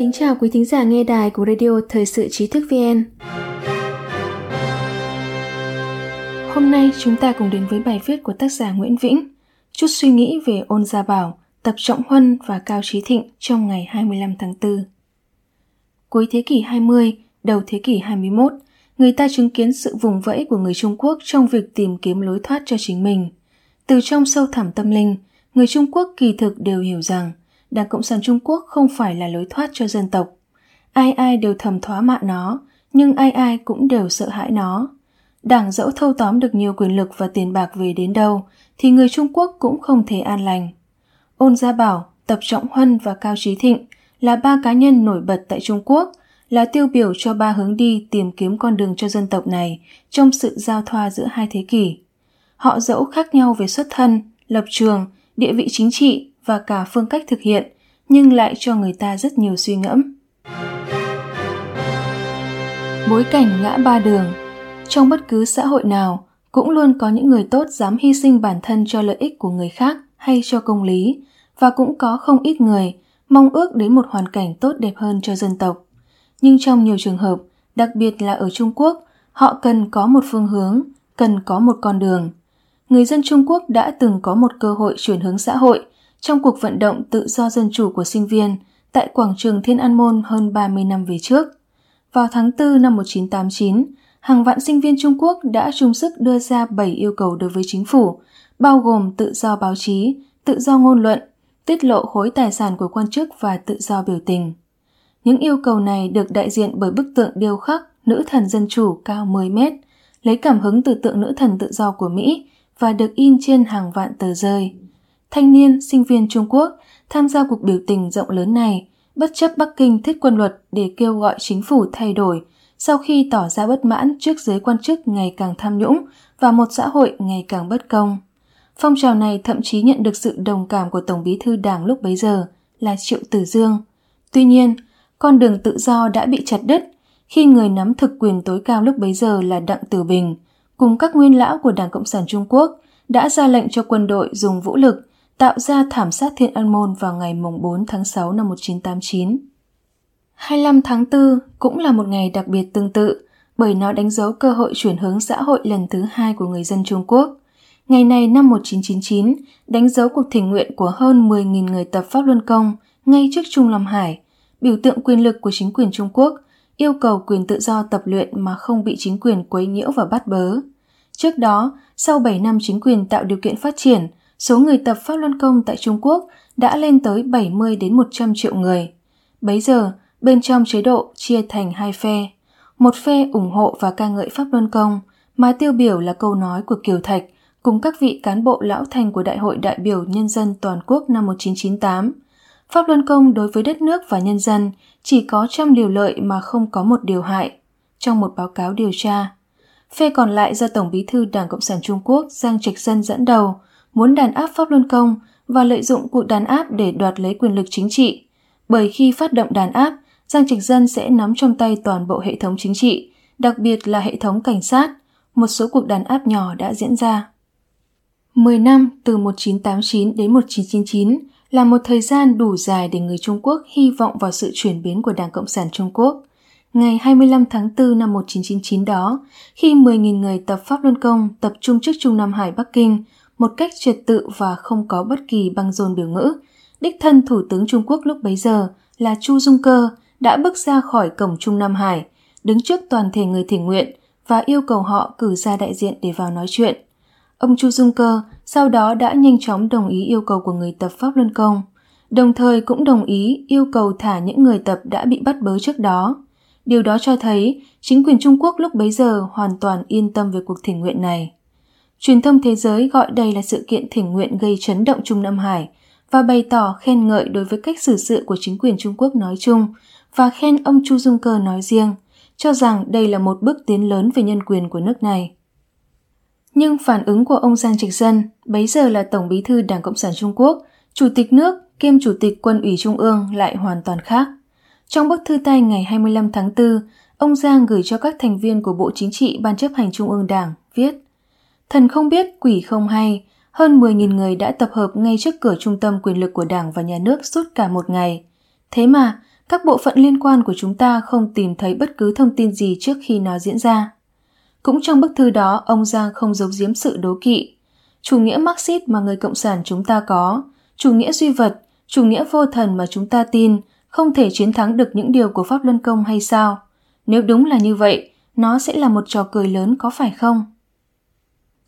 Kính chào quý thính giả nghe đài của Radio Thời sự Trí thức VN. Hôm nay chúng ta cùng đến với bài viết của tác giả Nguyễn Vĩnh, chút suy nghĩ về ôn gia bảo, tập trọng huân và cao trí thịnh trong ngày 25 tháng 4. Cuối thế kỷ 20, đầu thế kỷ 21, người ta chứng kiến sự vùng vẫy của người Trung Quốc trong việc tìm kiếm lối thoát cho chính mình. Từ trong sâu thẳm tâm linh, người Trung Quốc kỳ thực đều hiểu rằng Đảng Cộng sản Trung Quốc không phải là lối thoát cho dân tộc. Ai ai đều thầm thoá mạ nó, nhưng ai ai cũng đều sợ hãi nó. Đảng dẫu thâu tóm được nhiều quyền lực và tiền bạc về đến đâu, thì người Trung Quốc cũng không thể an lành. Ôn Gia Bảo, Tập Trọng Huân và Cao Trí Thịnh là ba cá nhân nổi bật tại Trung Quốc, là tiêu biểu cho ba hướng đi tìm kiếm con đường cho dân tộc này trong sự giao thoa giữa hai thế kỷ. Họ dẫu khác nhau về xuất thân, lập trường, địa vị chính trị và cả phương cách thực hiện, nhưng lại cho người ta rất nhiều suy ngẫm. Bối cảnh ngã ba đường Trong bất cứ xã hội nào, cũng luôn có những người tốt dám hy sinh bản thân cho lợi ích của người khác hay cho công lý, và cũng có không ít người mong ước đến một hoàn cảnh tốt đẹp hơn cho dân tộc. Nhưng trong nhiều trường hợp, đặc biệt là ở Trung Quốc, họ cần có một phương hướng, cần có một con đường. Người dân Trung Quốc đã từng có một cơ hội chuyển hướng xã hội trong cuộc vận động tự do dân chủ của sinh viên tại quảng trường Thiên An Môn hơn 30 năm về trước. Vào tháng 4 năm 1989, hàng vạn sinh viên Trung Quốc đã chung sức đưa ra 7 yêu cầu đối với chính phủ, bao gồm tự do báo chí, tự do ngôn luận, tiết lộ khối tài sản của quan chức và tự do biểu tình. Những yêu cầu này được đại diện bởi bức tượng điêu khắc nữ thần dân chủ cao 10 mét, lấy cảm hứng từ tượng nữ thần tự do của Mỹ và được in trên hàng vạn tờ rơi thanh niên, sinh viên Trung Quốc tham gia cuộc biểu tình rộng lớn này, bất chấp Bắc Kinh thiết quân luật để kêu gọi chính phủ thay đổi sau khi tỏ ra bất mãn trước giới quan chức ngày càng tham nhũng và một xã hội ngày càng bất công. Phong trào này thậm chí nhận được sự đồng cảm của Tổng bí thư Đảng lúc bấy giờ là Triệu Tử Dương. Tuy nhiên, con đường tự do đã bị chặt đứt khi người nắm thực quyền tối cao lúc bấy giờ là Đặng Tử Bình cùng các nguyên lão của Đảng Cộng sản Trung Quốc đã ra lệnh cho quân đội dùng vũ lực tạo ra thảm sát Thiên An Môn vào ngày 4 tháng 6 năm 1989. 25 tháng 4 cũng là một ngày đặc biệt tương tự bởi nó đánh dấu cơ hội chuyển hướng xã hội lần thứ hai của người dân Trung Quốc. Ngày này năm 1999 đánh dấu cuộc thỉnh nguyện của hơn 10.000 người tập Pháp Luân Công ngay trước Trung Lâm Hải, biểu tượng quyền lực của chính quyền Trung Quốc, yêu cầu quyền tự do tập luyện mà không bị chính quyền quấy nhiễu và bắt bớ. Trước đó, sau 7 năm chính quyền tạo điều kiện phát triển, số người tập Pháp Luân Công tại Trung Quốc đã lên tới 70 đến 100 triệu người. Bấy giờ, bên trong chế độ chia thành hai phe. Một phe ủng hộ và ca ngợi Pháp Luân Công, mà tiêu biểu là câu nói của Kiều Thạch cùng các vị cán bộ lão thành của Đại hội đại biểu nhân dân toàn quốc năm 1998. Pháp Luân Công đối với đất nước và nhân dân chỉ có trăm điều lợi mà không có một điều hại. Trong một báo cáo điều tra, phe còn lại do Tổng bí thư Đảng Cộng sản Trung Quốc Giang Trạch Dân dẫn đầu muốn đàn áp Pháp Luân Công và lợi dụng cuộc đàn áp để đoạt lấy quyền lực chính trị. Bởi khi phát động đàn áp, Giang Trạch Dân sẽ nắm trong tay toàn bộ hệ thống chính trị, đặc biệt là hệ thống cảnh sát. Một số cuộc đàn áp nhỏ đã diễn ra. 10 năm từ 1989 đến 1999 là một thời gian đủ dài để người Trung Quốc hy vọng vào sự chuyển biến của Đảng Cộng sản Trung Quốc. Ngày 25 tháng 4 năm 1999 đó, khi 10.000 người tập Pháp Luân Công tập trung trước Trung Nam Hải Bắc Kinh, một cách trật tự và không có bất kỳ băng rôn biểu ngữ. Đích thân Thủ tướng Trung Quốc lúc bấy giờ là Chu Dung Cơ đã bước ra khỏi cổng Trung Nam Hải, đứng trước toàn thể người thỉnh nguyện và yêu cầu họ cử ra đại diện để vào nói chuyện. Ông Chu Dung Cơ sau đó đã nhanh chóng đồng ý yêu cầu của người tập Pháp Luân Công, đồng thời cũng đồng ý yêu cầu thả những người tập đã bị bắt bớ trước đó. Điều đó cho thấy chính quyền Trung Quốc lúc bấy giờ hoàn toàn yên tâm về cuộc thỉnh nguyện này. Truyền thông thế giới gọi đây là sự kiện thỉnh nguyện gây chấn động Trung Nam Hải và bày tỏ khen ngợi đối với cách xử sự của chính quyền Trung Quốc nói chung và khen ông Chu Dung Cơ nói riêng, cho rằng đây là một bước tiến lớn về nhân quyền của nước này. Nhưng phản ứng của ông Giang Trạch Dân, bấy giờ là Tổng bí thư Đảng Cộng sản Trung Quốc, Chủ tịch nước kiêm Chủ tịch Quân ủy Trung ương lại hoàn toàn khác. Trong bức thư tay ngày 25 tháng 4, ông Giang gửi cho các thành viên của Bộ Chính trị Ban chấp hành Trung ương Đảng viết Thần không biết, quỷ không hay, hơn 10.000 người đã tập hợp ngay trước cửa trung tâm quyền lực của Đảng và Nhà nước suốt cả một ngày. Thế mà, các bộ phận liên quan của chúng ta không tìm thấy bất cứ thông tin gì trước khi nó diễn ra. Cũng trong bức thư đó, ông Giang không giấu giếm sự đố kỵ. Chủ nghĩa Marxist mà người Cộng sản chúng ta có, chủ nghĩa duy vật, chủ nghĩa vô thần mà chúng ta tin, không thể chiến thắng được những điều của Pháp Luân Công hay sao? Nếu đúng là như vậy, nó sẽ là một trò cười lớn có phải không?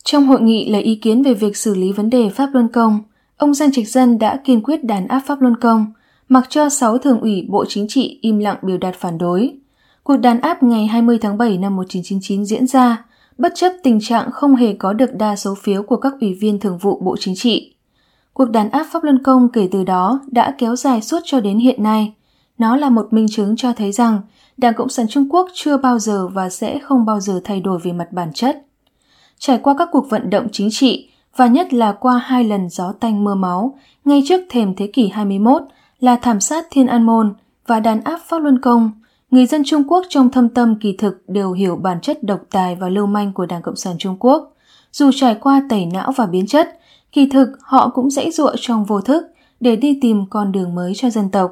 Trong hội nghị lấy ý kiến về việc xử lý vấn đề Pháp Luân Công, ông Giang Trạch Dân đã kiên quyết đàn áp Pháp Luân Công, mặc cho 6 thường ủy Bộ Chính trị im lặng biểu đạt phản đối. Cuộc đàn áp ngày 20 tháng 7 năm 1999 diễn ra, bất chấp tình trạng không hề có được đa số phiếu của các ủy viên thường vụ Bộ Chính trị. Cuộc đàn áp Pháp Luân Công kể từ đó đã kéo dài suốt cho đến hiện nay. Nó là một minh chứng cho thấy rằng Đảng Cộng sản Trung Quốc chưa bao giờ và sẽ không bao giờ thay đổi về mặt bản chất. Trải qua các cuộc vận động chính trị và nhất là qua hai lần gió tanh mưa máu ngay trước thềm thế kỷ 21 là thảm sát Thiên An Môn và đàn áp Pháp Luân Công, người dân Trung Quốc trong thâm tâm kỳ thực đều hiểu bản chất độc tài và lưu manh của Đảng Cộng sản Trung Quốc. Dù trải qua tẩy não và biến chất, kỳ thực họ cũng dãy dụa trong vô thức để đi tìm con đường mới cho dân tộc.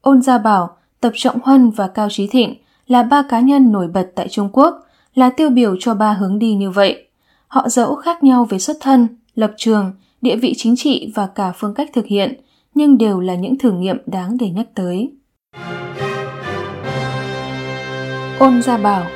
Ôn Gia Bảo, Tập Trọng Huân và Cao Trí Thịnh là ba cá nhân nổi bật tại Trung Quốc, là tiêu biểu cho ba hướng đi như vậy. Họ dẫu khác nhau về xuất thân, lập trường, địa vị chính trị và cả phương cách thực hiện, nhưng đều là những thử nghiệm đáng để nhắc tới. Ôn Gia Bảo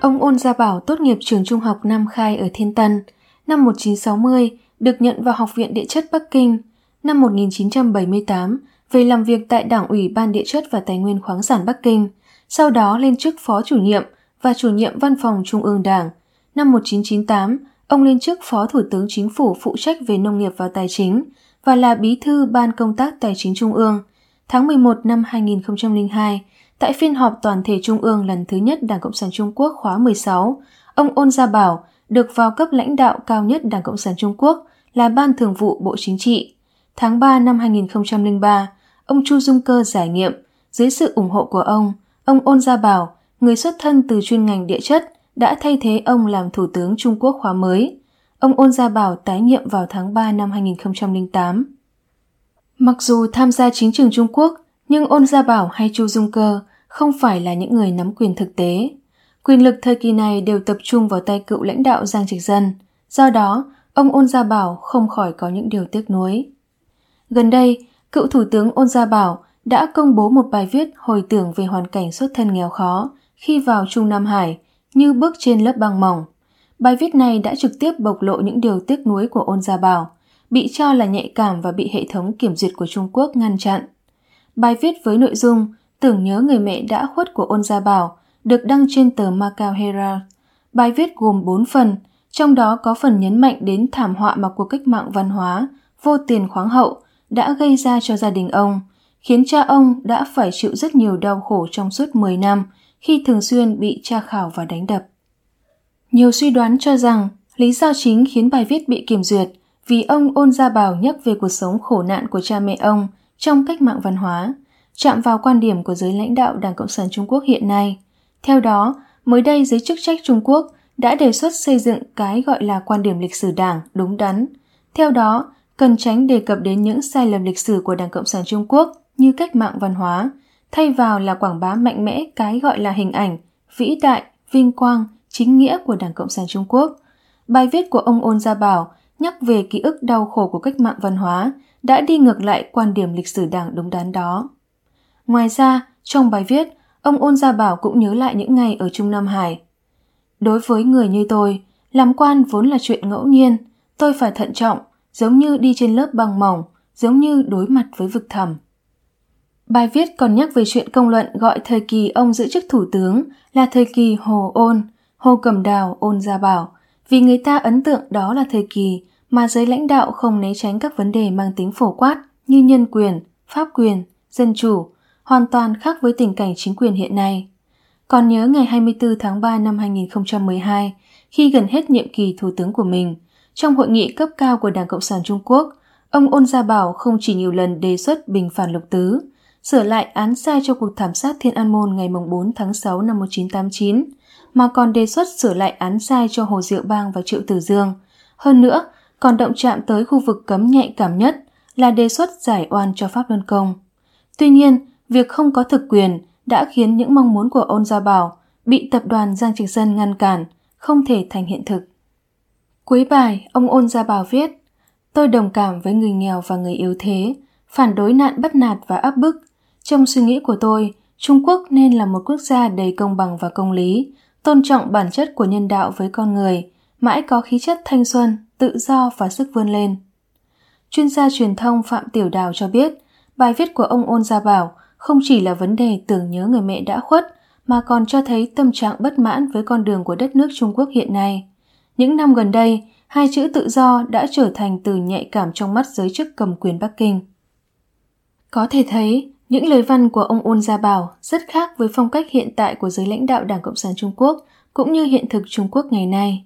Ông Ôn Gia Bảo tốt nghiệp trường trung học Nam Khai ở Thiên Tân. Năm 1960, được nhận vào Học viện Địa chất Bắc Kinh. Năm 1978, về làm việc tại Đảng ủy Ban Địa chất và Tài nguyên khoáng sản Bắc Kinh, sau đó lên chức Phó chủ nhiệm và chủ nhiệm Văn phòng Trung ương Đảng. Năm 1998, ông lên chức Phó Thủ tướng Chính phủ phụ trách về nông nghiệp và tài chính và là Bí thư Ban Công tác Tài chính Trung ương. Tháng 11 năm 2002, tại phiên họp toàn thể Trung ương lần thứ nhất Đảng Cộng sản Trung Quốc khóa 16, ông Ôn Gia Bảo được vào cấp lãnh đạo cao nhất Đảng Cộng sản Trung Quốc là Ban Thường vụ Bộ Chính trị. Tháng 3 năm 2003, ông Chu Dung Cơ giải nhiệm, dưới sự ủng hộ của ông, ông Ôn Gia Bảo, người xuất thân từ chuyên ngành địa chất, đã thay thế ông làm Thủ tướng Trung Quốc khóa mới. Ông Ôn Gia Bảo tái nhiệm vào tháng 3 năm 2008. Mặc dù tham gia chính trường Trung Quốc, nhưng Ôn Gia Bảo hay Chu Dung Cơ không phải là những người nắm quyền thực tế. Quyền lực thời kỳ này đều tập trung vào tay cựu lãnh đạo Giang Trạch Dân. Do đó, ông Ôn Gia Bảo không khỏi có những điều tiếc nuối. Gần đây, cựu Thủ tướng Ôn Gia Bảo đã công bố một bài viết hồi tưởng về hoàn cảnh xuất thân nghèo khó khi vào Trung Nam Hải như bước trên lớp băng mỏng. Bài viết này đã trực tiếp bộc lộ những điều tiếc nuối của Ôn Gia Bảo, bị cho là nhạy cảm và bị hệ thống kiểm duyệt của Trung Quốc ngăn chặn. Bài viết với nội dung tưởng nhớ người mẹ đã khuất của Ôn Gia Bảo được đăng trên tờ Macau Herald. Bài viết gồm 4 phần, trong đó có phần nhấn mạnh đến thảm họa mà cuộc cách mạng văn hóa, vô tiền khoáng hậu đã gây ra cho gia đình ông, khiến cha ông đã phải chịu rất nhiều đau khổ trong suốt 10 năm khi thường xuyên bị tra khảo và đánh đập. Nhiều suy đoán cho rằng lý do chính khiến bài viết bị kiểm duyệt vì ông ôn gia bảo nhắc về cuộc sống khổ nạn của cha mẹ ông trong cách mạng văn hóa, chạm vào quan điểm của giới lãnh đạo Đảng Cộng sản Trung Quốc hiện nay. Theo đó, mới đây giới chức trách Trung Quốc đã đề xuất xây dựng cái gọi là quan điểm lịch sử đảng đúng đắn. Theo đó, cần tránh đề cập đến những sai lầm lịch sử của Đảng Cộng sản Trung Quốc như cách mạng văn hóa, thay vào là quảng bá mạnh mẽ cái gọi là hình ảnh, vĩ đại, vinh quang, chính nghĩa của Đảng Cộng sản Trung Quốc. Bài viết của ông Ôn Gia Bảo nhắc về ký ức đau khổ của cách mạng văn hóa đã đi ngược lại quan điểm lịch sử đảng đúng đắn đó. Ngoài ra, trong bài viết, ông Ôn Gia Bảo cũng nhớ lại những ngày ở Trung Nam Hải. Đối với người như tôi, làm quan vốn là chuyện ngẫu nhiên, tôi phải thận trọng, giống như đi trên lớp băng mỏng, giống như đối mặt với vực thẳm. Bài viết còn nhắc về chuyện công luận gọi thời kỳ ông giữ chức thủ tướng là thời kỳ Hồ Ôn, Hồ Cầm Đào, Ôn Gia Bảo, vì người ta ấn tượng đó là thời kỳ mà giới lãnh đạo không né tránh các vấn đề mang tính phổ quát như nhân quyền, pháp quyền, dân chủ, hoàn toàn khác với tình cảnh chính quyền hiện nay. Còn nhớ ngày 24 tháng 3 năm 2012, khi gần hết nhiệm kỳ thủ tướng của mình, trong hội nghị cấp cao của Đảng Cộng sản Trung Quốc, ông Ôn Gia Bảo không chỉ nhiều lần đề xuất bình phản lục tứ, sửa lại án sai cho cuộc thảm sát Thiên An Môn ngày 4 tháng 6 năm 1989, mà còn đề xuất sửa lại án sai cho Hồ Diệu Bang và Triệu Tử Dương. Hơn nữa, còn động chạm tới khu vực cấm nhạy cảm nhất là đề xuất giải oan cho Pháp Luân Công. Tuy nhiên, việc không có thực quyền đã khiến những mong muốn của ôn gia bảo bị tập đoàn Giang Trạch Dân ngăn cản, không thể thành hiện thực. Cuối bài, ông ôn gia bảo viết Tôi đồng cảm với người nghèo và người yếu thế, phản đối nạn bắt nạt và áp bức. Trong suy nghĩ của tôi, Trung Quốc nên là một quốc gia đầy công bằng và công lý, tôn trọng bản chất của nhân đạo với con người, mãi có khí chất thanh xuân, tự do và sức vươn lên. Chuyên gia truyền thông Phạm Tiểu Đào cho biết, bài viết của ông Ôn Gia Bảo không chỉ là vấn đề tưởng nhớ người mẹ đã khuất, mà còn cho thấy tâm trạng bất mãn với con đường của đất nước Trung Quốc hiện nay. Những năm gần đây, hai chữ tự do đã trở thành từ nhạy cảm trong mắt giới chức cầm quyền Bắc Kinh. Có thể thấy, những lời văn của ông Ôn Gia Bảo rất khác với phong cách hiện tại của giới lãnh đạo Đảng Cộng sản Trung Quốc cũng như hiện thực Trung Quốc ngày nay.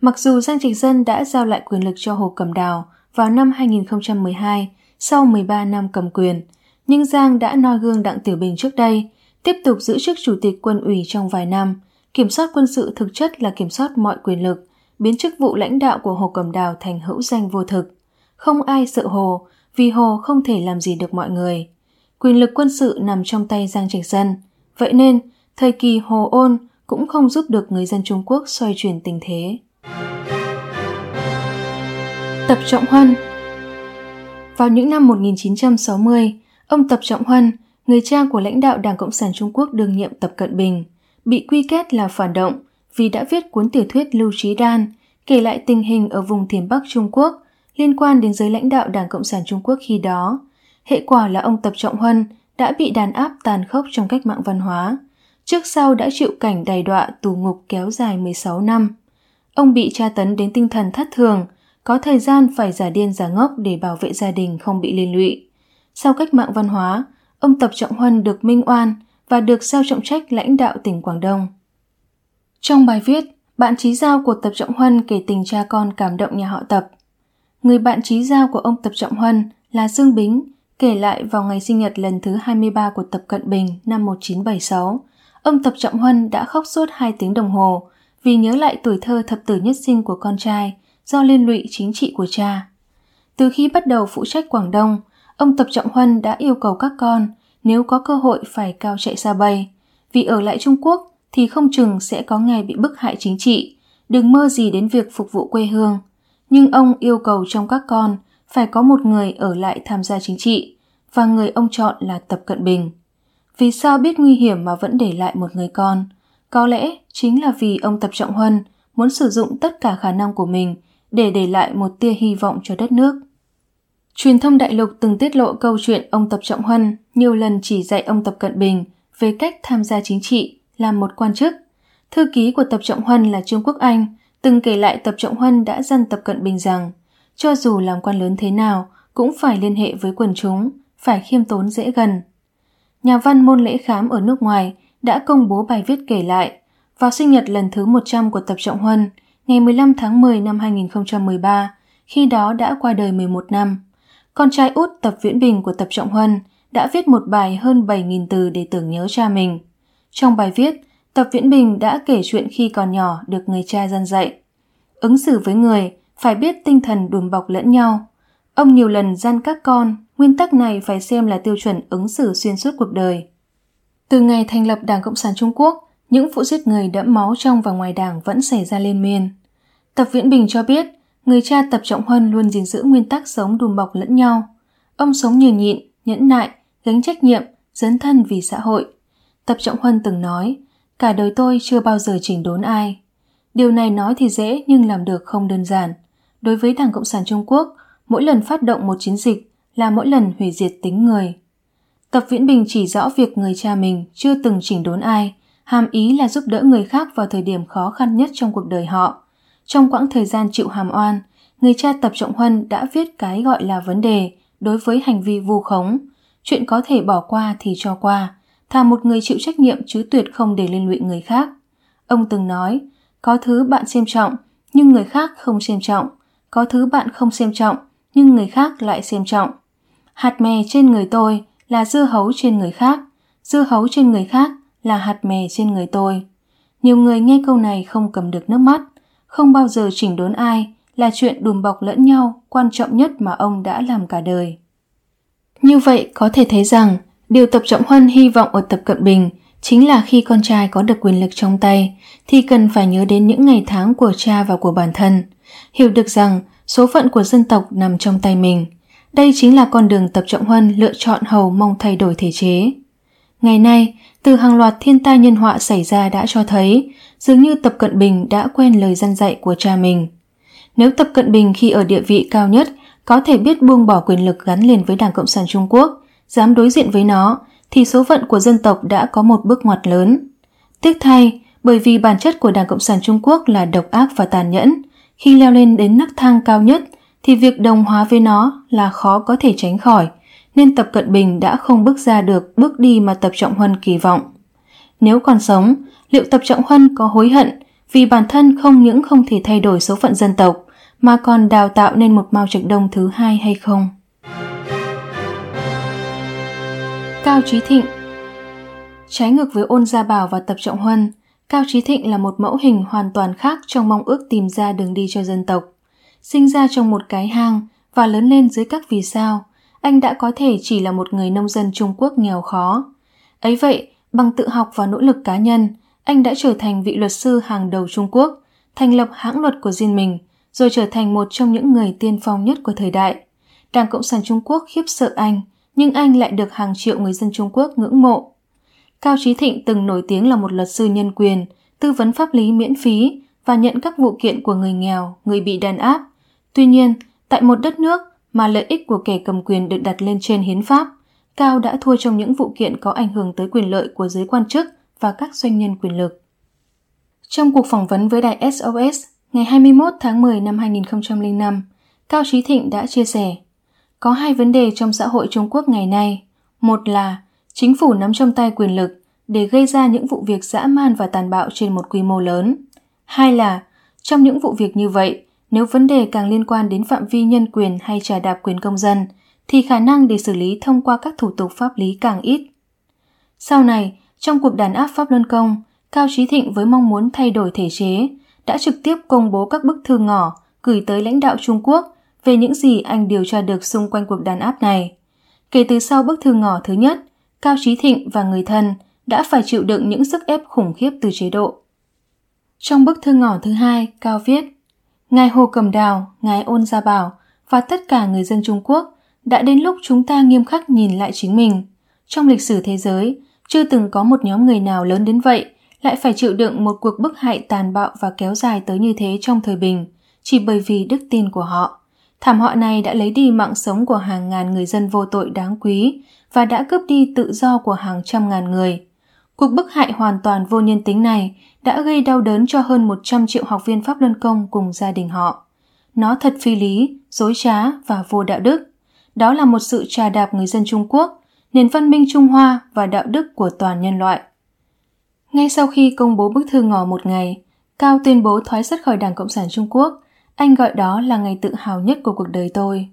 Mặc dù Giang Trạch Dân đã giao lại quyền lực cho Hồ Cẩm Đào vào năm 2012 sau 13 năm cầm quyền, nhưng Giang đã noi gương Đặng Tiểu Bình trước đây, tiếp tục giữ chức chủ tịch quân ủy trong vài năm, kiểm soát quân sự thực chất là kiểm soát mọi quyền lực, biến chức vụ lãnh đạo của Hồ Cẩm Đào thành hữu danh vô thực. Không ai sợ Hồ, vì Hồ không thể làm gì được mọi người. Quyền lực quân sự nằm trong tay Giang Trạch Dân, vậy nên thời kỳ Hồ Ôn cũng không giúp được người dân Trung Quốc xoay chuyển tình thế. Tập Trọng Huân Vào những năm 1960, ông Tập Trọng Huân, người cha của lãnh đạo Đảng Cộng sản Trung Quốc đương nhiệm Tập Cận Bình, bị quy kết là phản động vì đã viết cuốn tiểu thuyết Lưu Trí Đan kể lại tình hình ở vùng thiểm Bắc Trung Quốc liên quan đến giới lãnh đạo Đảng Cộng sản Trung Quốc khi đó. Hệ quả là ông Tập Trọng Huân đã bị đàn áp tàn khốc trong cách mạng văn hóa. Trước sau đã chịu cảnh đày đọa tù ngục kéo dài 16 năm. Ông bị tra tấn đến tinh thần thất thường, có thời gian phải giả điên giả ngốc để bảo vệ gia đình không bị liên lụy. Sau cách mạng văn hóa, ông Tập Trọng Huân được minh oan và được giao trọng trách lãnh đạo tỉnh Quảng Đông. Trong bài viết, bạn trí giao của Tập Trọng Huân kể tình cha con cảm động nhà họ Tập. Người bạn trí giao của ông Tập Trọng Huân là Dương Bính kể lại vào ngày sinh nhật lần thứ 23 của Tập Cận Bình năm 1976, ông Tập Trọng Huân đã khóc suốt 2 tiếng đồng hồ vì nhớ lại tuổi thơ thập tử nhất sinh của con trai do liên lụy chính trị của cha. Từ khi bắt đầu phụ trách Quảng Đông, ông Tập Trọng Huân đã yêu cầu các con nếu có cơ hội phải cao chạy xa bay, vì ở lại Trung Quốc thì không chừng sẽ có ngày bị bức hại chính trị, đừng mơ gì đến việc phục vụ quê hương. Nhưng ông yêu cầu trong các con phải có một người ở lại tham gia chính trị, và người ông chọn là Tập Cận Bình. Vì sao biết nguy hiểm mà vẫn để lại một người con? Có lẽ chính là vì ông Tập Trọng Huân muốn sử dụng tất cả khả năng của mình để để lại một tia hy vọng cho đất nước. Truyền thông đại lục từng tiết lộ câu chuyện ông Tập Trọng Huân nhiều lần chỉ dạy ông Tập Cận Bình về cách tham gia chính trị, làm một quan chức. Thư ký của Tập Trọng Huân là Trương Quốc Anh từng kể lại Tập Trọng Huân đã dặn Tập Cận Bình rằng cho dù làm quan lớn thế nào cũng phải liên hệ với quần chúng, phải khiêm tốn dễ gần. Nhà văn môn lễ khám ở nước ngoài đã công bố bài viết kể lại vào sinh nhật lần thứ 100 của Tập Trọng Huân, ngày 15 tháng 10 năm 2013, khi đó đã qua đời 11 năm. Con trai út Tập Viễn Bình của Tập Trọng Huân đã viết một bài hơn 7.000 từ để tưởng nhớ cha mình. Trong bài viết, Tập Viễn Bình đã kể chuyện khi còn nhỏ được người cha dân dạy. Ứng xử với người, phải biết tinh thần đùm bọc lẫn nhau. Ông nhiều lần gian các con, nguyên tắc này phải xem là tiêu chuẩn ứng xử xuyên suốt cuộc đời. Từ ngày thành lập Đảng Cộng sản Trung Quốc, những vụ giết người đẫm máu trong và ngoài đảng vẫn xảy ra liên miên. Tập Viễn Bình cho biết, người cha Tập Trọng Huân luôn gìn giữ nguyên tắc sống đùm bọc lẫn nhau. Ông sống nhường nhịn, nhẫn nại, gánh trách nhiệm, dấn thân vì xã hội. Tập Trọng Huân từng nói, cả đời tôi chưa bao giờ chỉnh đốn ai. Điều này nói thì dễ nhưng làm được không đơn giản. Đối với Đảng Cộng sản Trung Quốc, mỗi lần phát động một chiến dịch là mỗi lần hủy diệt tính người. Tập Viễn Bình chỉ rõ việc người cha mình chưa từng chỉnh đốn ai, hàm ý là giúp đỡ người khác vào thời điểm khó khăn nhất trong cuộc đời họ. Trong quãng thời gian chịu hàm oan, người cha Tập Trọng Huân đã viết cái gọi là vấn đề đối với hành vi vu khống. Chuyện có thể bỏ qua thì cho qua, thà một người chịu trách nhiệm chứ tuyệt không để liên lụy người khác. Ông từng nói, có thứ bạn xem trọng, nhưng người khác không xem trọng. Có thứ bạn không xem trọng, nhưng người khác lại xem trọng. Hạt mè trên người tôi là dưa hấu trên người khác, dưa hấu trên người khác là hạt mè trên người tôi. Nhiều người nghe câu này không cầm được nước mắt, không bao giờ chỉnh đốn ai là chuyện đùm bọc lẫn nhau quan trọng nhất mà ông đã làm cả đời. Như vậy có thể thấy rằng Điều Tập Trọng Huân hy vọng ở Tập Cận Bình chính là khi con trai có được quyền lực trong tay thì cần phải nhớ đến những ngày tháng của cha và của bản thân, hiểu được rằng số phận của dân tộc nằm trong tay mình. Đây chính là con đường Tập Trọng Huân lựa chọn hầu mong thay đổi thể chế. Ngày nay, từ hàng loạt thiên tai nhân họa xảy ra đã cho thấy dường như Tập Cận Bình đã quen lời dân dạy của cha mình. Nếu Tập Cận Bình khi ở địa vị cao nhất có thể biết buông bỏ quyền lực gắn liền với Đảng Cộng sản Trung Quốc, dám đối diện với nó, thì số phận của dân tộc đã có một bước ngoặt lớn. Tiếc thay, bởi vì bản chất của Đảng Cộng sản Trung Quốc là độc ác và tàn nhẫn, khi leo lên đến nấc thang cao nhất thì việc đồng hóa với nó là khó có thể tránh khỏi, nên Tập Cận Bình đã không bước ra được bước đi mà Tập Trọng Huân kỳ vọng. Nếu còn sống, liệu Tập Trọng Huân có hối hận vì bản thân không những không thể thay đổi số phận dân tộc, mà còn đào tạo nên một Mao Trạch Đông thứ hai hay không? Cao Trí Thịnh Trái ngược với Ôn Gia Bảo và Tập Trọng Huân, Cao Trí Thịnh là một mẫu hình hoàn toàn khác trong mong ước tìm ra đường đi cho dân tộc. Sinh ra trong một cái hang và lớn lên dưới các vì sao, anh đã có thể chỉ là một người nông dân Trung Quốc nghèo khó. Ấy vậy, bằng tự học và nỗ lực cá nhân, anh đã trở thành vị luật sư hàng đầu Trung Quốc, thành lập hãng luật của riêng mình, rồi trở thành một trong những người tiên phong nhất của thời đại. Đảng Cộng sản Trung Quốc khiếp sợ anh, nhưng anh lại được hàng triệu người dân Trung Quốc ngưỡng mộ. Cao Trí Thịnh từng nổi tiếng là một luật sư nhân quyền, tư vấn pháp lý miễn phí và nhận các vụ kiện của người nghèo, người bị đàn áp. Tuy nhiên, tại một đất nước mà lợi ích của kẻ cầm quyền được đặt lên trên hiến pháp, Cao đã thua trong những vụ kiện có ảnh hưởng tới quyền lợi của giới quan chức và các doanh nhân quyền lực. Trong cuộc phỏng vấn với đài SOS ngày 21 tháng 10 năm 2005, Cao Trí Thịnh đã chia sẻ có hai vấn đề trong xã hội Trung Quốc ngày nay. Một là chính phủ nắm trong tay quyền lực để gây ra những vụ việc dã man và tàn bạo trên một quy mô lớn. Hai là trong những vụ việc như vậy, nếu vấn đề càng liên quan đến phạm vi nhân quyền hay trà đạp quyền công dân, thì khả năng để xử lý thông qua các thủ tục pháp lý càng ít. Sau này, trong cuộc đàn áp Pháp Luân Công, Cao Trí Thịnh với mong muốn thay đổi thể chế, đã trực tiếp công bố các bức thư ngỏ gửi tới lãnh đạo Trung Quốc về những gì anh điều tra được xung quanh cuộc đàn áp này. Kể từ sau bức thư ngỏ thứ nhất, Cao Trí Thịnh và người thân đã phải chịu đựng những sức ép khủng khiếp từ chế độ. Trong bức thư ngỏ thứ hai, Cao viết Ngài Hồ Cầm Đào, Ngài Ôn Gia Bảo và tất cả người dân Trung Quốc đã đến lúc chúng ta nghiêm khắc nhìn lại chính mình. Trong lịch sử thế giới, chưa từng có một nhóm người nào lớn đến vậy lại phải chịu đựng một cuộc bức hại tàn bạo và kéo dài tới như thế trong thời bình, chỉ bởi vì đức tin của họ. Thảm họa này đã lấy đi mạng sống của hàng ngàn người dân vô tội đáng quý và đã cướp đi tự do của hàng trăm ngàn người. Cuộc bức hại hoàn toàn vô nhân tính này đã gây đau đớn cho hơn 100 triệu học viên Pháp Luân Công cùng gia đình họ. Nó thật phi lý, dối trá và vô đạo đức. Đó là một sự trà đạp người dân Trung Quốc, nền văn minh Trung Hoa và đạo đức của toàn nhân loại. Ngay sau khi công bố bức thư ngỏ một ngày, Cao tuyên bố thoái xuất khỏi Đảng Cộng sản Trung Quốc anh gọi đó là ngày tự hào nhất của cuộc đời tôi.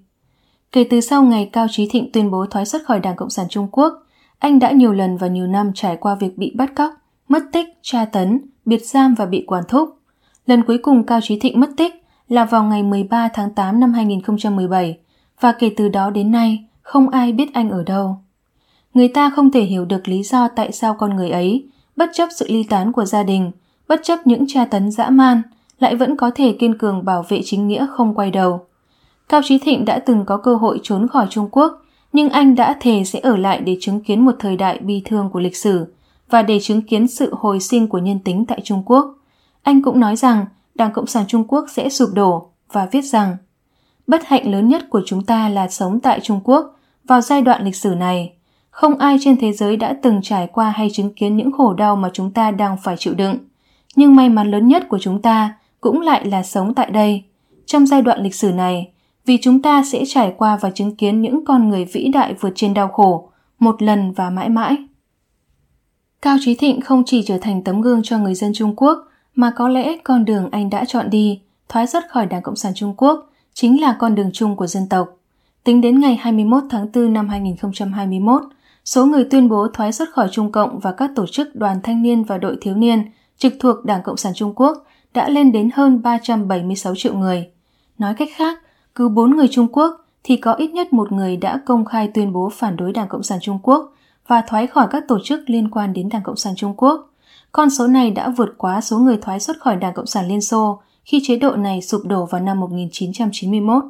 Kể từ sau ngày Cao Trí Thịnh tuyên bố thoái xuất khỏi Đảng Cộng sản Trung Quốc, anh đã nhiều lần và nhiều năm trải qua việc bị bắt cóc, mất tích, tra tấn, biệt giam và bị quản thúc. Lần cuối cùng Cao Trí Thịnh mất tích là vào ngày 13 tháng 8 năm 2017 và kể từ đó đến nay không ai biết anh ở đâu. Người ta không thể hiểu được lý do tại sao con người ấy, bất chấp sự ly tán của gia đình, bất chấp những tra tấn dã man, lại vẫn có thể kiên cường bảo vệ chính nghĩa không quay đầu. Cao Chí Thịnh đã từng có cơ hội trốn khỏi Trung Quốc, nhưng anh đã thề sẽ ở lại để chứng kiến một thời đại bi thương của lịch sử và để chứng kiến sự hồi sinh của nhân tính tại Trung Quốc. Anh cũng nói rằng Đảng Cộng sản Trung Quốc sẽ sụp đổ và viết rằng Bất hạnh lớn nhất của chúng ta là sống tại Trung Quốc vào giai đoạn lịch sử này. Không ai trên thế giới đã từng trải qua hay chứng kiến những khổ đau mà chúng ta đang phải chịu đựng. Nhưng may mắn lớn nhất của chúng ta cũng lại là sống tại đây, trong giai đoạn lịch sử này, vì chúng ta sẽ trải qua và chứng kiến những con người vĩ đại vượt trên đau khổ, một lần và mãi mãi. Cao Trí Thịnh không chỉ trở thành tấm gương cho người dân Trung Quốc, mà có lẽ con đường anh đã chọn đi, thoái xuất khỏi Đảng Cộng sản Trung Quốc, chính là con đường chung của dân tộc. Tính đến ngày 21 tháng 4 năm 2021, số người tuyên bố thoái xuất khỏi Trung Cộng và các tổ chức đoàn thanh niên và đội thiếu niên trực thuộc Đảng Cộng sản Trung Quốc đã lên đến hơn 376 triệu người. Nói cách khác, cứ 4 người Trung Quốc thì có ít nhất một người đã công khai tuyên bố phản đối Đảng Cộng sản Trung Quốc và thoái khỏi các tổ chức liên quan đến Đảng Cộng sản Trung Quốc. Con số này đã vượt quá số người thoái xuất khỏi Đảng Cộng sản Liên Xô khi chế độ này sụp đổ vào năm 1991.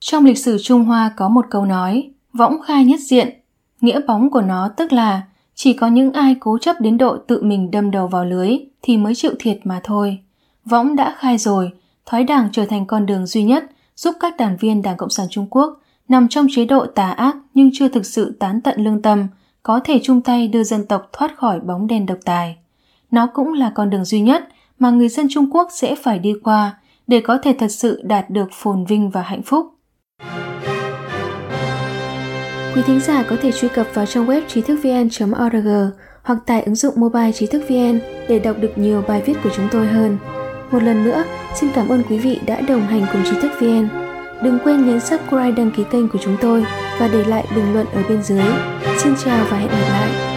Trong lịch sử Trung Hoa có một câu nói, võng khai nhất diện, nghĩa bóng của nó tức là chỉ có những ai cố chấp đến độ tự mình đâm đầu vào lưới thì mới chịu thiệt mà thôi. Võng đã khai rồi, thoái đảng trở thành con đường duy nhất giúp các đảng viên Đảng Cộng sản Trung Quốc nằm trong chế độ tà ác nhưng chưa thực sự tán tận lương tâm, có thể chung tay đưa dân tộc thoát khỏi bóng đen độc tài. Nó cũng là con đường duy nhất mà người dân Trung Quốc sẽ phải đi qua để có thể thật sự đạt được phồn vinh và hạnh phúc. Quý thính giả có thể truy cập vào trang web trí thức vn.org hoặc tải ứng dụng mobile trí thức VN để đọc được nhiều bài viết của chúng tôi hơn. Một lần nữa, xin cảm ơn quý vị đã đồng hành cùng trí thức VN. Đừng quên nhấn subscribe đăng ký kênh của chúng tôi và để lại bình luận ở bên dưới. Xin chào và hẹn gặp lại!